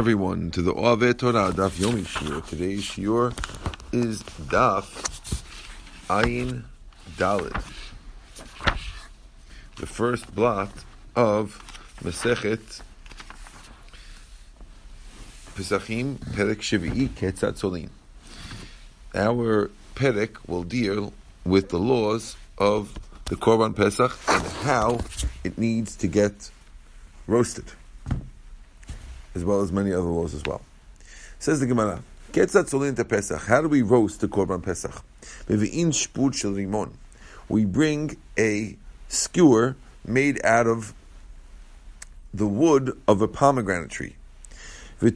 everyone to the Ove Torah Daf Yomi Shiur. Today's Shiur is Daf Ayin Dalit, the first blot of Masechet Pesachim Perek Shvi'i Ketzat Solin. Our Perek will deal with the laws of the Korban Pesach and how it needs to get roasted as well as many other laws as well. Says the Gemara, Ketzat Pesach. How do we roast the Korban Pesach? We bring a skewer made out of the wood of a pomegranate tree. We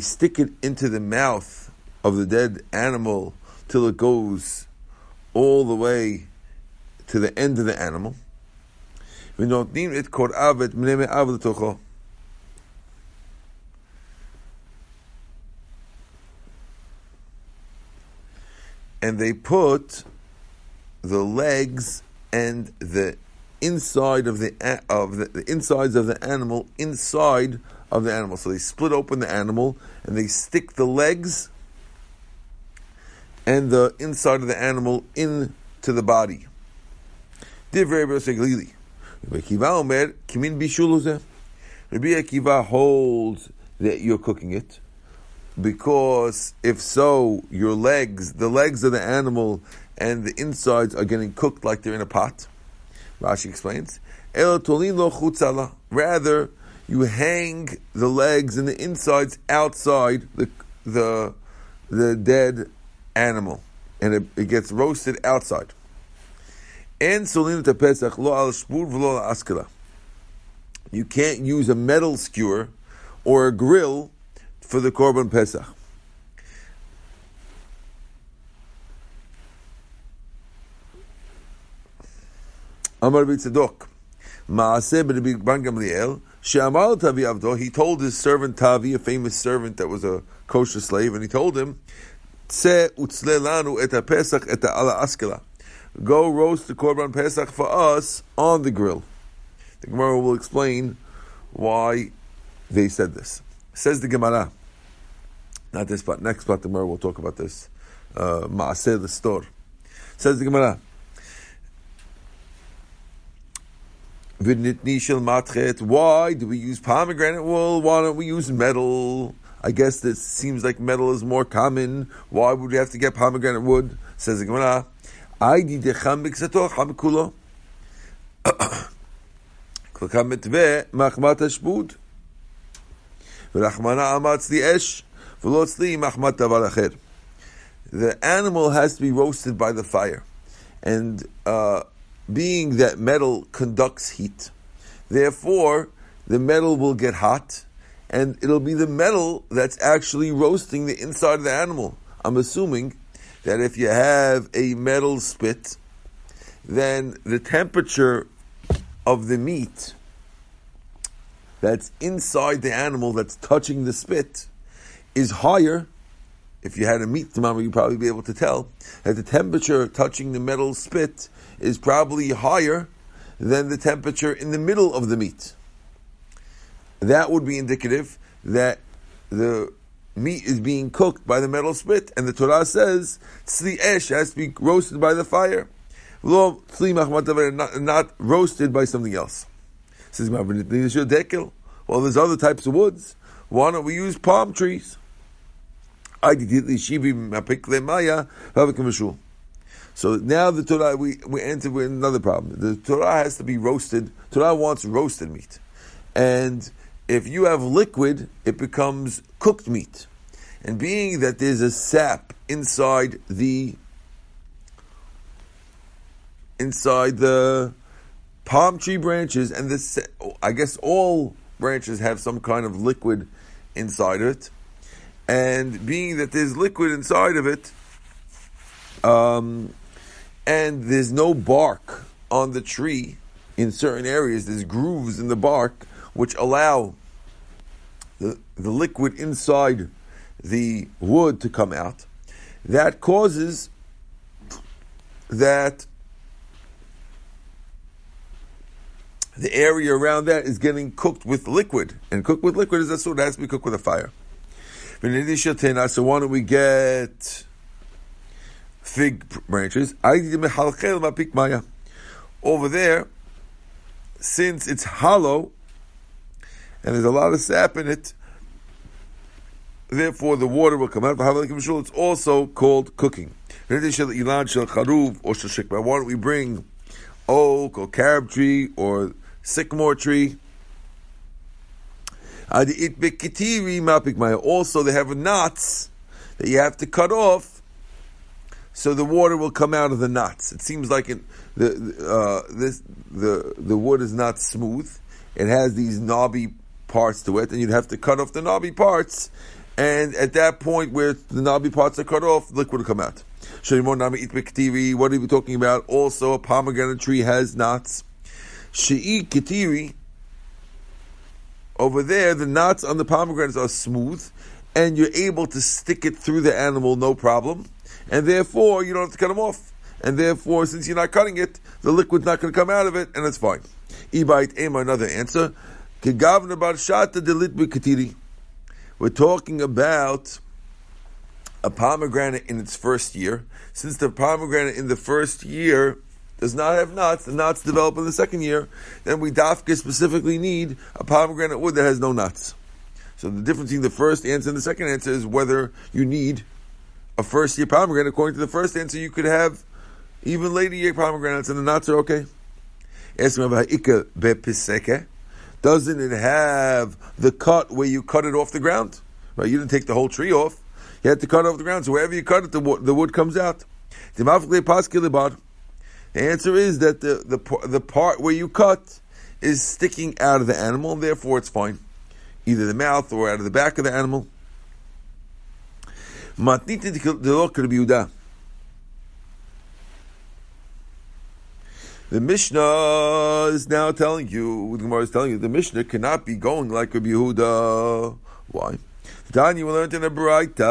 stick it into the mouth of the dead animal till it goes all the way to the end of the animal. ונותנים את קוראיו ואת בני מאב לתוכו. And they put the legs and the inside of the of the, the insides of the animal inside of the animal. So they split open the animal and they stick the legs and the inside of the animal into the body. Divrei Glili. Rabbi Akiva Omer, Kimin Bishul Rabbi Akiva holds that you're cooking it, because if so, your legs, the legs of the animal, and the insides are getting cooked like they're in a pot. Rashi explains. Rather, you hang the legs and the insides outside the the the dead animal, and it, it gets roasted outside. En solin pesach lo al shpur v'lo al. You can't use a metal skewer or a grill for the korban pesach. Amar b'tzedok. Maaseh b'Rabban Gamliel. She'amar Tavi Avdo. He told his servant Tavi, a famous servant that was a kosher slave, and he told him, "Tse utzle lanu et ha-pesach et ha-ala askela." Go roast the Korban Pesach for us on the grill. The Gemara will explain why they said this. Says the Gemara, not this part, next part, the Gemara will talk about this. Uh, Maaseh the store. Says the Gemara, why do we use pomegranate wool? Why don't we use metal? I guess this seems like metal is more common. Why would we have to get pomegranate wood? Says the Gemara, היידי דחם בקצתו, חם כולו. כלכה מתווה מחמת השבות. ורחמנה אמר אצלי אש, ולא אצלי מחמת דבר אחר. The animal has to be roasted by the fire. And uh, being that metal conducts heat, therefore the metal will get hot, and it'll be the metal that's actually roasting the inside of the animal. I'm assuming that if you have a metal spit, then the temperature of the meat that's inside the animal that's touching the spit is higher. If you had a meat thermometer, you'd probably be able to tell that the temperature touching the metal spit is probably higher than the temperature in the middle of the meat. That would be indicative that the meat is being cooked by the metal spit, and the Torah says tzli esh has to be roasted by the fire, not, not roasted by something else. Says well, there's other types of woods. Why don't we use palm trees? So now the Torah, we, we enter with another problem. The Torah has to be roasted. Torah wants roasted meat. And if you have liquid, it becomes cooked meat. And being that there's a sap inside the inside the palm tree branches, and this I guess all branches have some kind of liquid inside of it. And being that there's liquid inside of it, um, and there's no bark on the tree in certain areas, there's grooves in the bark which allow the, the liquid inside the wood to come out, that causes that the area around that is getting cooked with liquid, and cooked with liquid is asur. It has to be cooked with a fire. So why don't we get fig branches? Over there, since it's hollow and there's a lot of sap in it, therefore the water will come out. It's also called cooking. Why don't we bring oak or carob tree or sycamore tree? Also, they have knots that you have to cut off, so the water will come out of the knots. It seems like it, the uh, this the the wood is not smooth. It has these knobby parts to it, and you'd have to cut off the knobby parts. And at that point, where the knobby parts are cut off, liquid will come out. What are we talking about? Also, a pomegranate tree has knots. She'i kitiri over there, the knots on the pomegranates are smooth, and you're able to stick it through the animal no problem, and therefore you don't have to cut them off. And therefore, since you're not cutting it, the liquid's not going to come out of it, and it's fine. Ibait Ema, another answer. We're talking about a pomegranate in its first year. Since the pomegranate in the first year does not have nuts, the nuts develop in the second year, then we dafka specifically need a pomegranate wood that has no nuts. So the difference between the first answer and the second answer is whether you need a first year pomegranate. According to the first answer, you could have even later year pomegranates and the nuts are okay. Doesn't it have the cut where you cut it off the ground? Right, you didn't take the whole tree off. You had to cut off the ground. So wherever you cut it, the wood, the wood comes out. The answer is that the, the, the part where you cut is sticking out of the animal, and therefore it's fine. Either the mouth or out of the back of the animal. The Mishnah is now telling you, the Gemara is telling you, the Mishnah cannot be going like Rabbi Yehuda. Why? Tanya, we learned in a Baraita.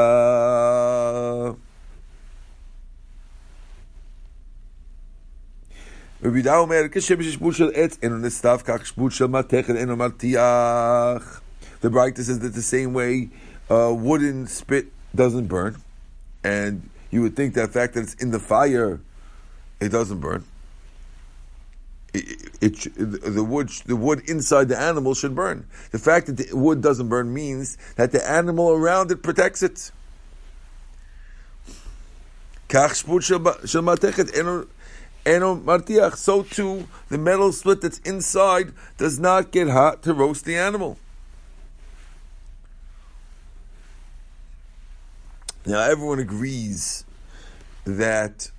ובידה אומר, כשם ששבות של עץ אינו נסתף, כך שבות של מתכת אינו מרתיח. The Braita says that the same way uh, wooden spit doesn't burn, and you would think that the fact that it's in the fire, it doesn't burn. It, it, the wood the wood inside the animal should burn. The fact that the wood doesn't burn means that the animal around it protects it. So too, the metal split that's inside does not get hot to roast the animal. Now, everyone agrees that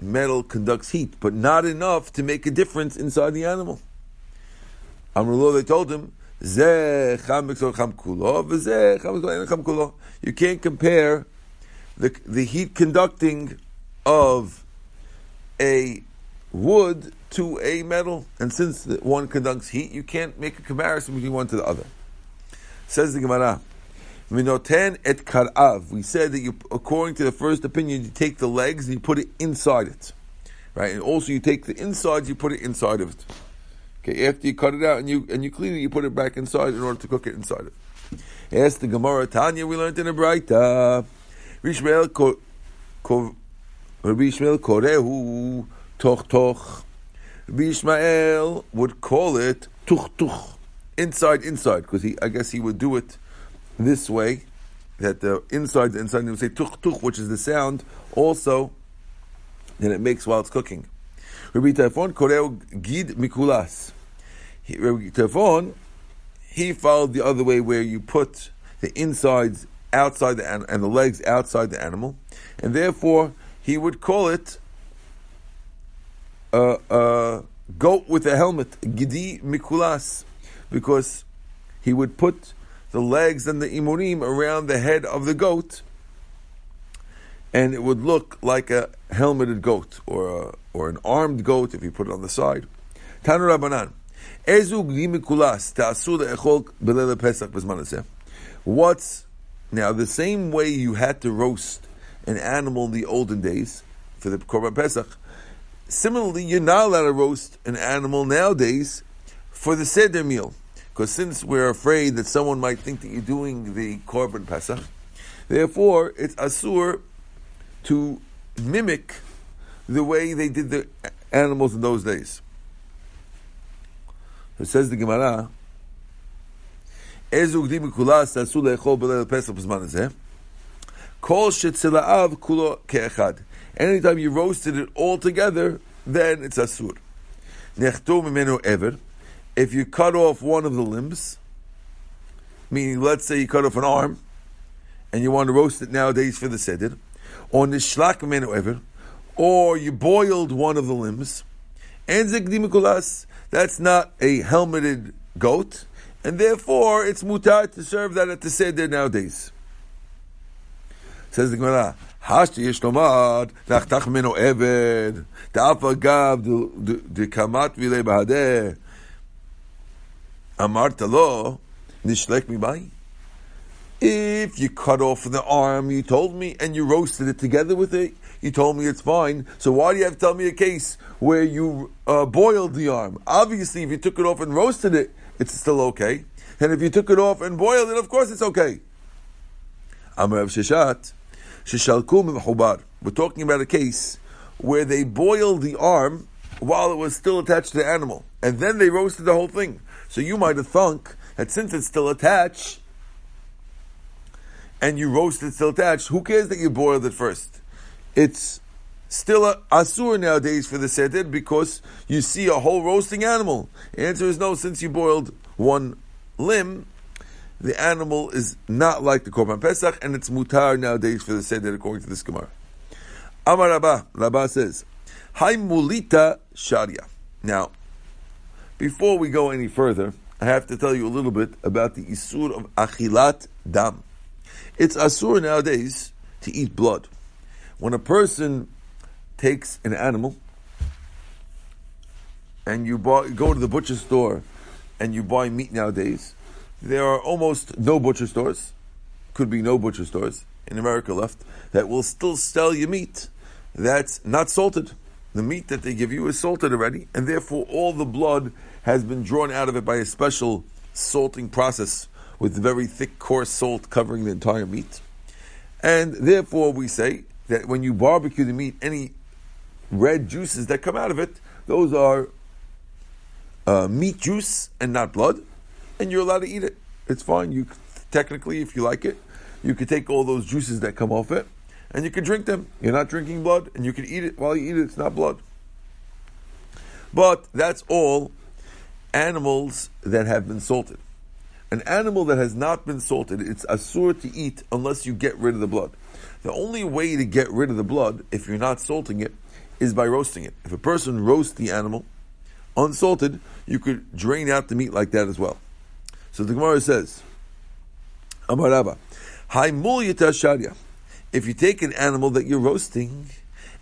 metal conducts heat, but not enough to make a difference inside the animal. Amrullah, they told him, you can't compare the, the heat conducting of a wood to a metal, and since one conducts heat, you can't make a comparison between one to the other. Says the Gemara, Minoten et karav. We said that you, according to the first opinion, you take the legs and you put it inside it, right? And also you take the insides, you put it inside of it. Okay, after you cut it out and you and you clean it, you put it back inside in order to cook it inside it. Ask the Gemara Tanya. We learned in a Braita. Rishmael Rabbi Ishmael Korehu Toch Toch. Rabbi Ishmael would call it Tuch Tuch. Inside, inside, because he, I guess he would do it this way, that the inside, the inside, you say Tuch Tuch, which is the sound also that it makes while it's cooking. Rabbi Tarfon Korehu Gid Mikulas. Rabbi Tarfon, he followed the other way where you put the insides outside the and the legs outside the animal, and therefore he would call it a, a goat with a helmet, gidi mikulas, because he would put the legs and the imurim around the head of the goat, and it would look like a helmeted goat or a, or an armed goat if you put it on the side. Tanu Rabbanan. What's now the same way you had to roast an animal in the olden days for the Korban Pesach, similarly, you're not allowed to roast an animal nowadays for the seder meal, because since we're afraid that someone might think that you're doing the Korban Pesach, therefore it's Asur to mimic the way they did the animals in those days. It says the Gemara, Ezug di Anytime you roasted it all together, then it's asur. Ever. If you cut off one of the limbs, meaning let's say you cut off an arm, and you want to roast it nowadays for the seder, or nishlak mimenu ever, or you boiled one of the limbs, and zekdimikulas, that's not a helmeted goat, and therefore it's mutar to serve that at the seder nowadays. Says the Gemara, Hashti yesh lomad, nachtach meno eved, da'af agav dekamat vile bahadeh, amarta lo, nishlek mi bai. If you cut off the arm, you told me, and you roasted it together with it, you told me it's fine. So why do you have to tell me a case where you uh, boiled the arm? Obviously, if you took it off and roasted it, it's still okay. And if you took it off and boiled it, of course it's okay. Amar Rav Sheshet, Shishalkum Hubar. We're talking about a case where they boiled the arm while it was still attached to the animal, and then they roasted the whole thing. So you might have thunk that since it's still attached, and you roast it still attached, who cares that you boiled it first? It's still a asur nowadays for the seder because you see a whole roasting animal. The answer is no, since you boiled one limb, the animal is not like the Korban Pesach, and it's mutar nowadays for the Seder, according to this Gemara. Amar Rabba, Rabba says, Hai mulita sharia. Now, before we go any further, I have to tell you a little bit about the isur of achilat dam. It's asur nowadays to eat blood. When a person takes an animal and you buy, go to the butcher store and you buy meat nowadays, there are almost no butcher stores, could be no butcher stores in America left, that will still sell you meat that's not salted. The meat that they give you is salted already, and therefore all the blood has been drawn out of it by a special salting process with very thick, coarse salt covering the entire meat. And therefore, we say that when you barbecue the meat, any red juices that come out of it, those are uh, meat juice and not blood and you're allowed to eat it. It's fine. You technically, if you like it, you could take all those juices that come off it, and you can drink them. You're not drinking blood, and you can eat it while you eat it. It's not blood. But that's all animals that have been salted. An animal that has not been salted, it's asur to eat unless you get rid of the blood. The only way to get rid of the blood, if you're not salting it, is by roasting it. If a person roasts the animal unsalted, you could drain out the meat like that as well. So the Gemara says, Amaraba, If you take an animal that you're roasting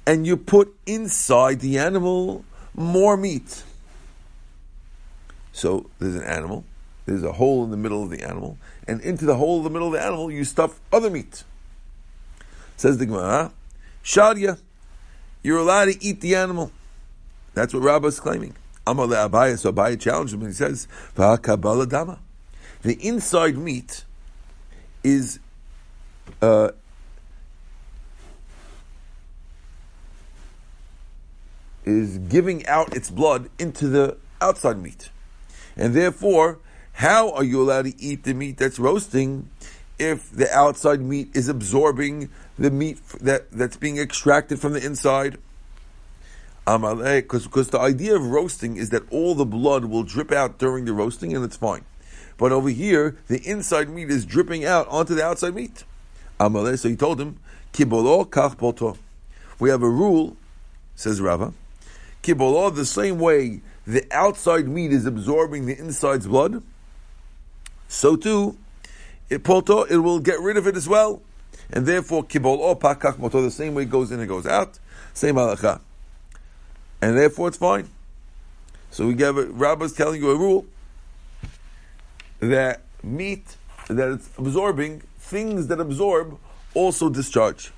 and you put inside the animal more meat. So there's an animal, there's a hole in the middle of the animal, and into the hole in the middle of the animal you stuff other meat. Says the Gemara, Sharia, you're allowed to eat the animal. That's what Rabbah is claiming. Amalei Abaya, so Abaya challenged him and he says, dama the inside meat is uh, is giving out its blood into the outside meat. And therefore, how are you allowed to eat the meat that's roasting if the outside meat is absorbing the meat that, that's being extracted from the inside? Um, uh, eh, because the idea of roasting is that all the blood will drip out during the roasting and it's fine. But over here, the inside meat is dripping out onto the outside meat. Amaleh, so he told him, Kibolo kach. We have a rule, says Rava, Kibolo, the same way the outside meat is absorbing the inside's blood, so too, it poto, it will get rid of it as well. And therefore, kibolo pakach moto, the same way it goes in and goes out, same halacha. And therefore it's fine. So we give it, Rabbi's telling you a rule that meat that it's absorbing, things that absorb also discharge.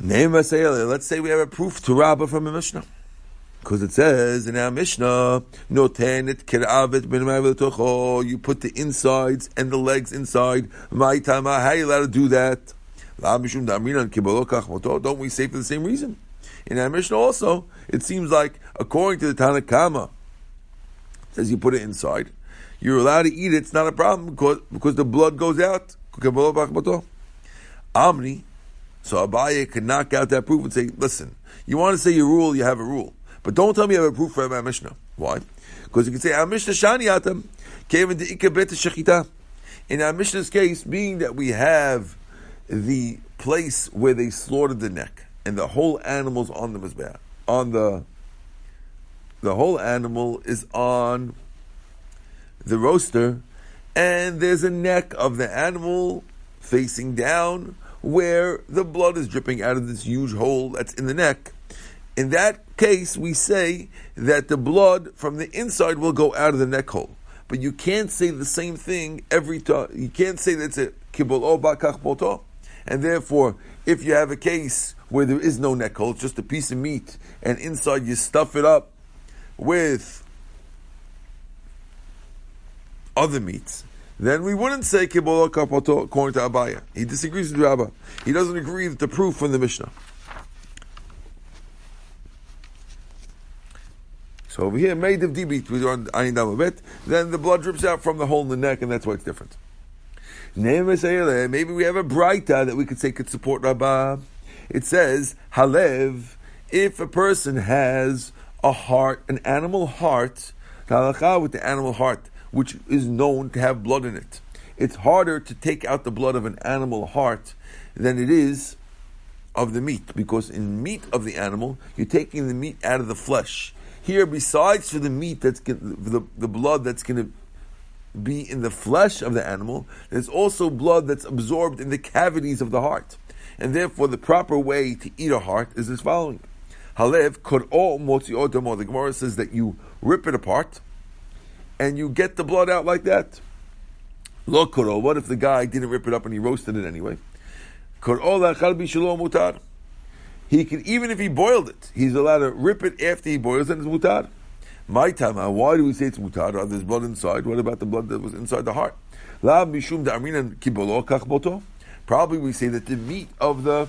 Let's say we have a proof to Rabbah from a Mishnah. Because it says in our Mishnah, no tenet kiravit you put the insides and the legs inside. My time, how are you allowed to do that? Don't we say for the same reason? In our Mishnah also, it seems like, according to the Tanakama, says you put it inside. You're allowed to eat it, it's not a problem because, because the blood goes out. Amni, so Abaye could knock out that proof and say, listen, you want to say your rule, you have a rule. But don't tell me you have a proof for our Mishnah. Why? Because you can say, our Mishnah Shani Atam came into Ikabet Shechita. In our Mishnah's case, being that we have the place where they slaughtered the neck and the whole animal's on the Mizbeah, on the the whole animal is on the roaster, and there's a neck of the animal facing down where the blood is dripping out of this huge hole that's in the neck. In that case, we say that the blood from the inside will go out of the neck hole. But you can't say the same thing every time. You can't say that it's a kibul o bakach And therefore, if you have a case where there is no neck hole, it's just a piece of meat, and inside you stuff it up with other meats, then we wouldn't say Kibbolah Kapoto according to Abaya. He disagrees with Rabbah. He doesn't agree with the proof from the Mishnah. So over here, made of dibit with on ayin damabet, then the blood drips out from the hole in the neck, and that's why it's different. Maybe we have a brighter that we could say could support Rabbah. It says halev if a person has a heart, an animal heart, with the animal heart which is known to have blood in it. It's harder to take out the blood of an animal heart than it is of the meat, because in meat of the animal, you're taking the meat out of the flesh. Here, besides for the meat that's the, the blood that's going to be in the flesh of the animal, there's also blood that's absorbed in the cavities of the heart. And therefore, the proper way to eat a heart is as following. Halev could all motzi The Gemara says that you rip it apart, and you get the blood out like that. Lo what if the guy didn't rip it up and he roasted it anyway? mutar. He can, even if he boiled it, he's allowed to rip it after he boils it, it's mutar. My time, uh, why do we say it's mutar? Oh, there's blood inside. What about the blood that was inside the heart? Probably we say that the meat of the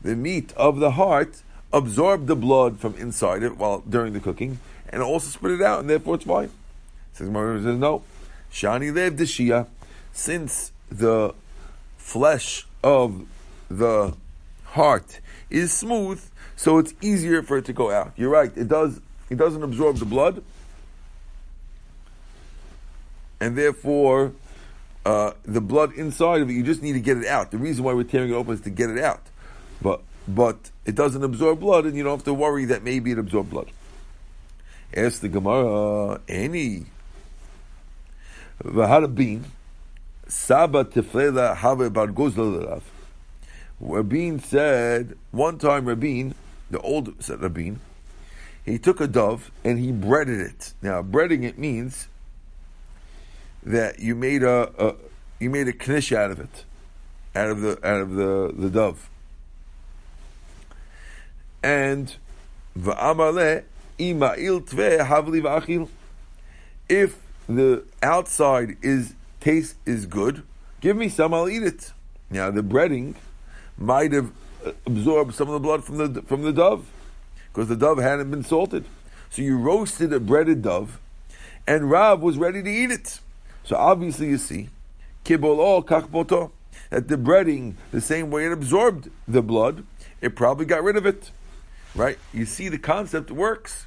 the meat of the heart absorbed the blood from inside it while during the cooking, and also spit it out, and therefore it's fine. Says Maria says no. Shani lev deshia, since the flesh of the heart is smooth, so it's easier for it to go out. You're right. It does. It doesn't absorb the blood, and therefore. Uh, the blood inside of it, you just need to get it out. The reason why we're tearing it open is to get it out. But but it doesn't absorb blood, and you don't have to worry that maybe it absorbed blood. Ask the Gemara, any Vahara bean, Saba Teflela Have Bar Gozlalav. Rabin said, one time Rabin, the old said Rabin, he took a dove and he breaded it. Now, breading it means that you made a, a you made a knish out of it, out of the out of the, the dove. And va'amale if the outside is taste is good, give me some, I'll eat it. Now the breading might have absorbed some of the blood from the from the dove, because the dove hadn't been salted. So you roasted a breaded dove, and Rav was ready to eat it. So obviously you see, kibol kachboto, that the breading, the same way it absorbed the blood, it probably got rid of it. Right? You see the concept works.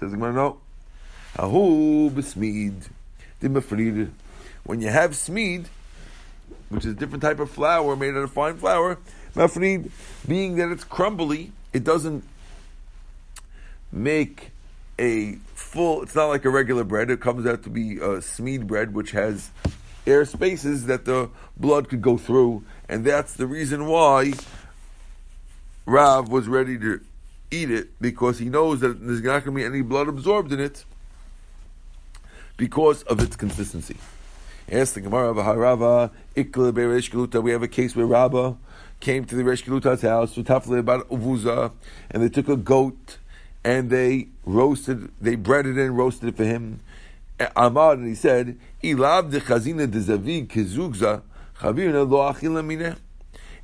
Says the Gemara, no. Ahu besmeed. When you have smeed, which is a different type of flour made out of fine flour, mafrid, being that it's crumbly, it doesn't make a full, it's not like a regular bread, it comes out to be a smeed bread, which has air spaces that the blood could go through, and that's the reason why Rav was ready to eat it because he knows that there's not going to be any blood absorbed in it because of its consistency. Ask the Gemara Harava, we have a case where Rabba came to the Resh Kiluta's house, about uvuza, and they took a goat and they roasted, they breaded it and roasted it for him. Amar, and he said, Ilav de chazina de zavig kezugza, chavirna lo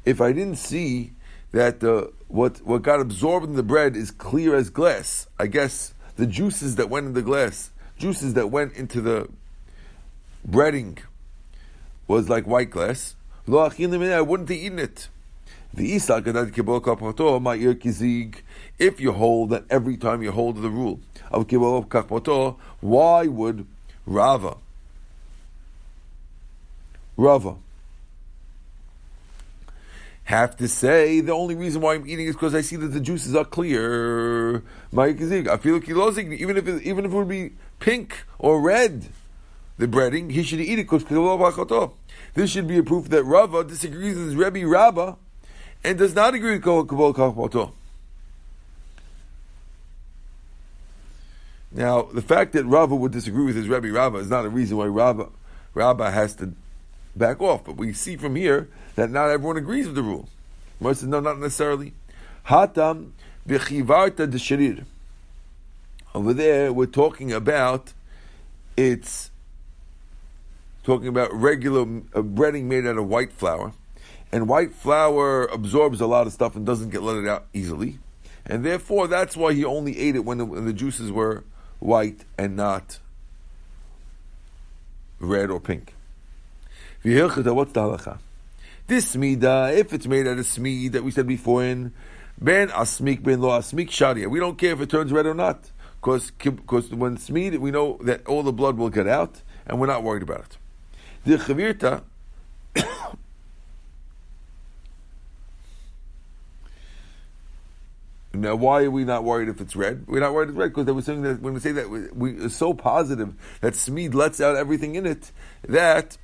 If I didn't see that uh, what what got absorbed in the bread is clear as glass, I guess the juices that went in the glass, juices that went into the breading, was like white glass. Lo I wouldn't have eaten it. The. If you hold that every time you hold the rule of kibol why would Rava, Rava, have to say the only reason why I'm eating is because I see that the juices are clear. My I feel kilozig, even if it, even if it would be pink or red, the breading, he should eat it because this should be a proof that Rava disagrees with Rebbe Rabbah and does not agree with Kabbalah Kachmoto. Now, the fact that Rava would disagree with his Rebbe Rava is not a reason why Rava, Rava has to back off. But we see from here that not everyone agrees with the rule. Most says, no, not necessarily. Hatam v'chivarta de Over there, we're talking about it's talking about regular breading made out of white flour and white flour absorbs a lot of stuff and doesn't get let it out easily, and therefore that's why he only ate it when the, when the juices were white and not red or pink. What's the halacha? This smida, if it's made out of smid that we said before in ben asmik ben lo asmik sharia, we don't care if it turns red or not, because when smid we know that all the blood will get out, and we're not worried about it. The chavirta Now, why are we not worried if it's red? We're not worried it's red because they were saying that when we say that we, we are so positive that Smid lets out everything in it that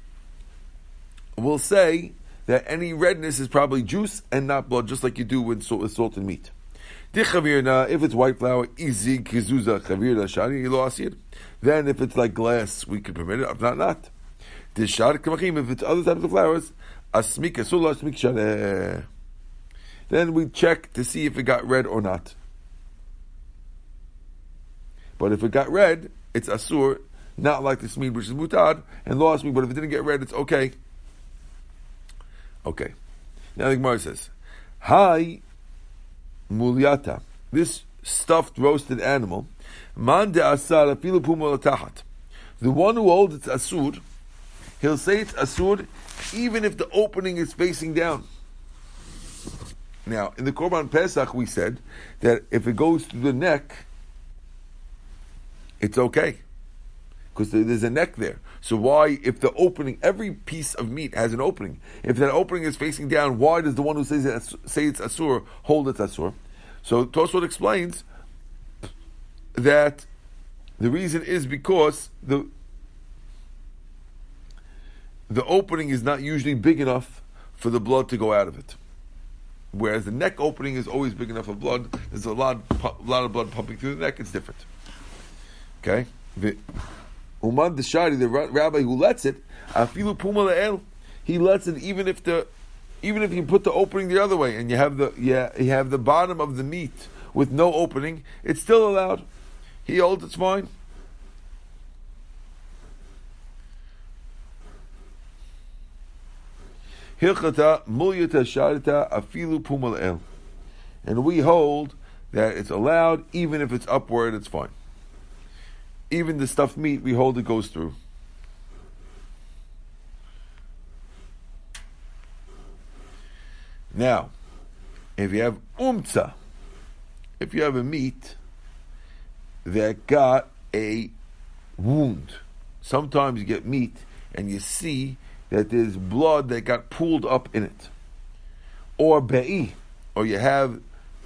we'll say that any redness is probably juice and not blood, just like you do with salt, with salt and meat. If it's white flour, easy kizuza shani Then if it's like glass, we can permit it. If not, not. If it's other types of flowers, asmik asmik. Then we check to see if it got red or not. But if it got red, it's asur, not like the smid which is mutad, and lost me. But if it didn't get red, it's okay. Okay. Now the Gemara says, Hi muliata. This stuffed roasted animal, man de asar tahat. The one who holds it's asur, he'll say it's asur even if the opening is facing down. Now, in the Korban Pesach, we said that if it goes through the neck, it's okay. Because there's a neck there. So why, if the opening, every piece of meat has an opening. If that opening is facing down, why does the one who says it, say it's asur hold it's asur? So Tosfot explains that the reason is because the the opening is not usually big enough for the blood to go out of it whereas the neck opening is always big enough of blood. There's a lot, a lot of blood pumping through the neck. It's different. Okay. The The Shari, the rabbi who lets it, afilu puma he lets it even if the, even if you put the opening the other way and you have the yeah you have the bottom of the meat with no opening, it's still allowed. He holds it's fine. Afilu pumal el, And we hold that it's allowed even if it's upward, it's fine. Even the stuffed meat, we hold it goes through. Now, if you have umtza, if you have a meat that got a wound, sometimes you get meat and you see that there's blood that got pooled up in it. Or be'i, or you have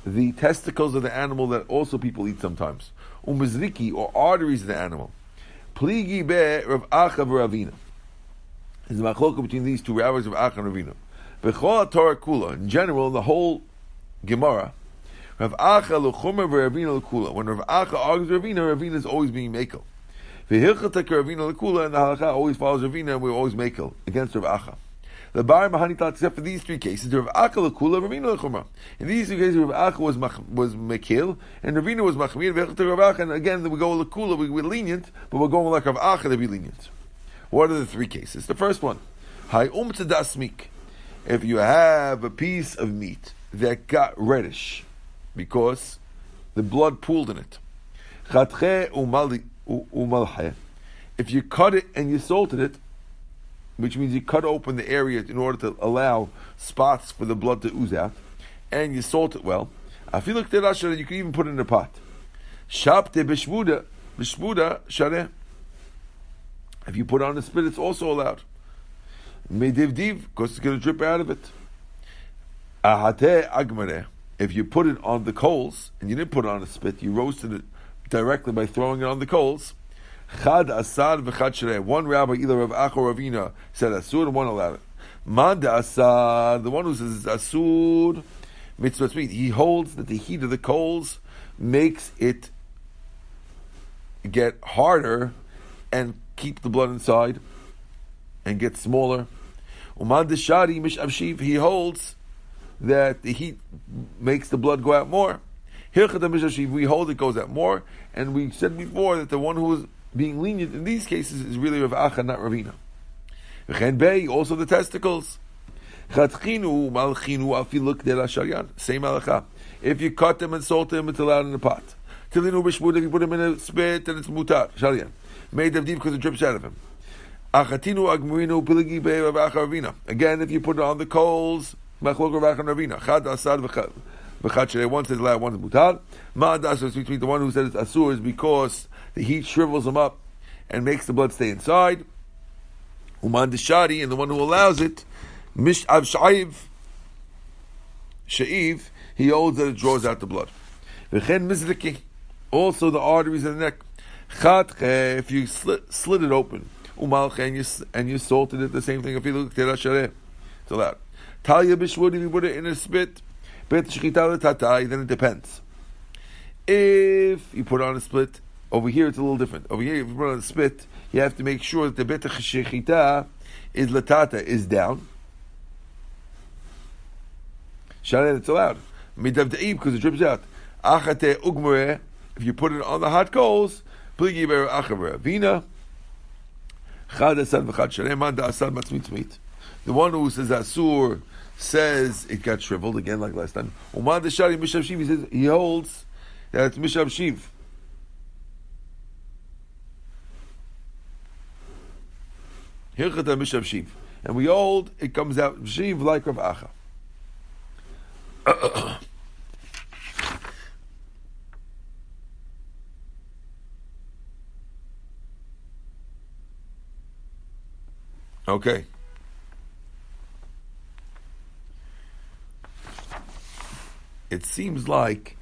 the testicles of the animal that also people eat sometimes. Umizriki, or arteries of the animal. Pligi be Rav Acha Ravina. There's a machloka between these two rabbis of Acha and Ravina. Bechol Torah Kula, in general, the whole Gemara, Rav Acha l'chumer v'Ravina l'kula. When Rav Acha argues Ravina, Ravina is always being makel. The Hilchata Ravina Lakula and the Halacha always follows Ravina and we're always make against Rav Acha. The bar mahanitat except for these three cases, Rav Akal kula, Ravina lechumra. In these three cases, Rav Akal was mach, was mekil, and Ravina was machmir. Vechta Rav and again we go lekula, we, we're lenient, but we're going like Rav Akal to be lenient. What are the three cases? The first one, umtza dasmik. If you have a piece of meat that got reddish because the blood pooled in it, if you cut it and you salted it, which means you cut open the area in order to allow spots for the blood to ooze out, and you salt it well. I feel like you can even put it in a pot. Shapte. If you put on a spit, it's also allowed. Mediv div, because it's going to drip out of it. Ahate agmare. If you put it on the coals and you didn't put it on a spit, you roasted it directly by throwing it on the coals. Chad asad v'chad shrei. One rabbi, either Rav Acho Ravina, said asur, and one allowed it. Man asad, the one who says asur, mitzvah meat, he holds that the heat of the coals makes it get harder and keep the blood inside and get smaller. Uman deshari mishavshiv, he holds that the heat makes the blood go out more. We hold it goes out more, and we said before that the one who is being lenient in these cases is really Rav Acha, not Ravina. Also the testicles. Same halacha. If you cut them and salt them, it's allowed in the pot. Tilinu b'shmud, if you put them in a spit, then it's mutar. Shalyan. Made of deep because it drips out of him. Achatinu agmurinu piligi ravina. Again, if you put it on the coals, machlok Rav Acha Ravina. Chad asad v'chad. One says allowed, one is mutar. Ma'adas between the one who says asur is because the heat shrivels them up and makes the blood stay inside. Uman deshari, and the one who allows it, mish av shaiv, he holds that it draws out the blood. V'chen mizriki, also the arteries in the neck. Chat if you slit, slit it open, umalche, and you, and you salted it, the same thing, if you look it's allowed. Talia bishwood, if you put it in a spit, then it depends. If you put on a split, over here, it's a little different. Over here, if you put on a spit, you have to make sure that the betach shechita is latata is down. Shanet, it's allowed. Midav because it drips out. Achate ugmure, if you put it on the hot coals, pligi ber achaver vina. Chad asad v'chad shalem, man asad matzmitzmit. The one who says asur says it got shriveled again, like last time. Umad shari mishav shiv, he says he holds that it's mishav shiv. Hilchata Mishav shiv, And we hold, it comes out Shiv like Rav Acha. okay. It seems like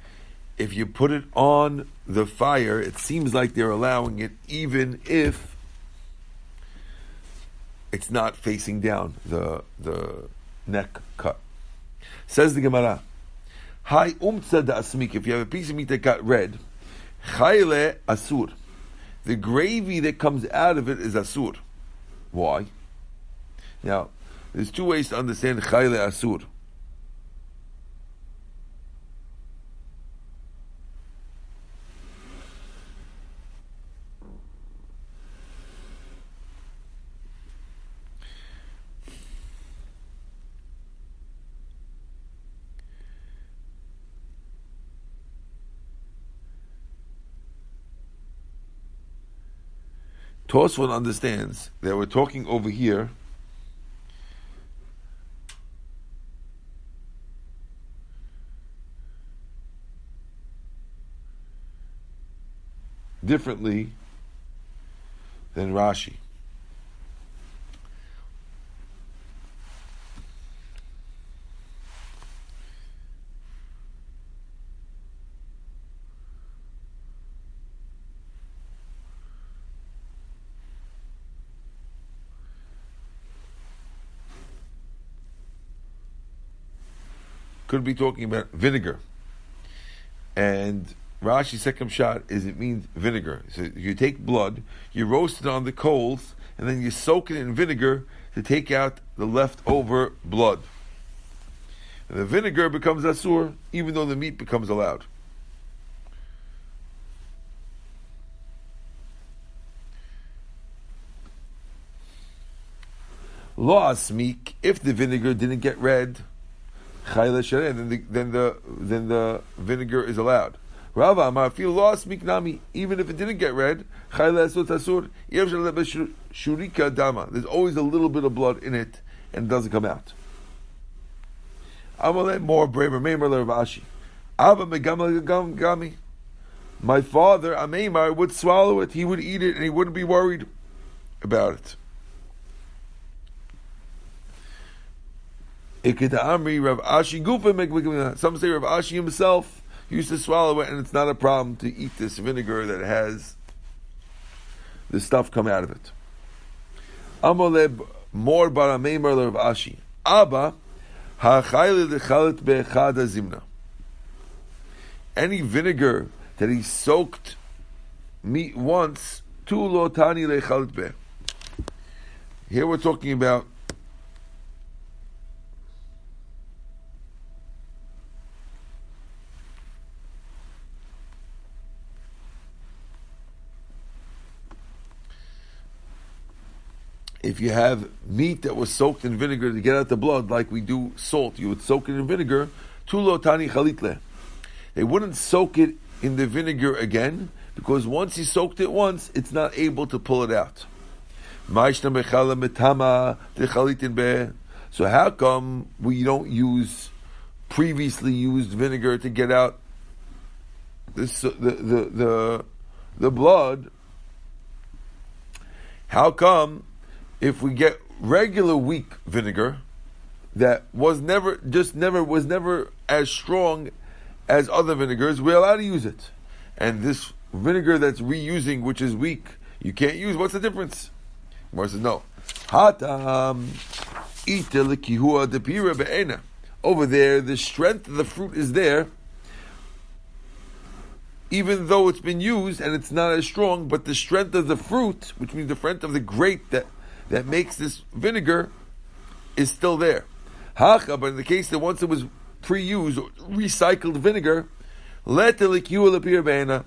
if you put it on the fire, it seems like they're allowing it even if it's not facing down the the neck cut. Says the Gemara, Hi umtza da asmik. If you have a piece of meat that got red, chayle asur. The gravy that comes out of it is asur. Why? Now, there's two ways to understand chayle asur. Tosfot understands that we're talking over here differently than Rashi. Could be talking about vinegar. And Rashi's second shot is it means vinegar. So you take blood, you roast it on the coals, and then you soak it in vinegar, to take out the leftover blood. And the vinegar becomes asur, even though the meat becomes allowed. Lo asmik, if the vinegar didn't get red, then the, then the then the vinegar is allowed. Rava Amar, feel lo asmik nami, even if it didn't get red, shurika dama. There's always a little bit of blood in it, and it doesn't come out. Amale more braver, Meimer Ashi. Abba gami. My father, Ameimar, would swallow it, he would eat it, and he wouldn't be worried about it. Amri Rav Ashi Some say Rav Ashi himself used to swallow it, and it's not a problem to eat this vinegar that has the stuff come out of it. Amoleb Mor Barameimer Rav Ashi. Abba Be'echad Zimna. Any vinegar that he soaked meat once, tu lotani lechalit be. Here we're talking about if you have meat that was soaked in vinegar to get out the blood, like we do salt, you would soak it in vinegar, tulo tani chalitle. They wouldn't soak it in the vinegar again, because once you soaked it once, it's not able to pull it out. So how come we don't use previously used vinegar to get out this the the the, the blood? How come if we get regular weak vinegar that was never just never was never as strong as other vinegars, we're allowed to use it. And this vinegar that's reusing, which is weak, you can't use. What's the difference? Gemara says no. Hatam Over there, the strength of the fruit is there, even though it's been used and it's not as strong. But the strength of the fruit, which means the strength of the grape that that makes this vinegar is still there. Hacha, but in the case that once it was pre-used, recycled vinegar, let the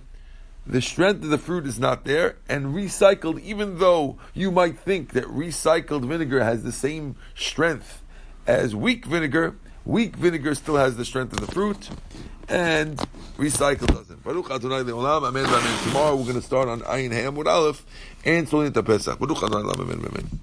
the strength of the fruit is not there, and recycled, even though you might think that recycled vinegar has the same strength as weak vinegar, weak vinegar still has the strength of the fruit, and recycle doesn't. Baruch Adonai Le'olam, Amen, Amen. Tomorrow we're going to start on Ayin Ham with Aleph, and Solin Pesach. Baruch Adonai Le'olam, Amen, Amen.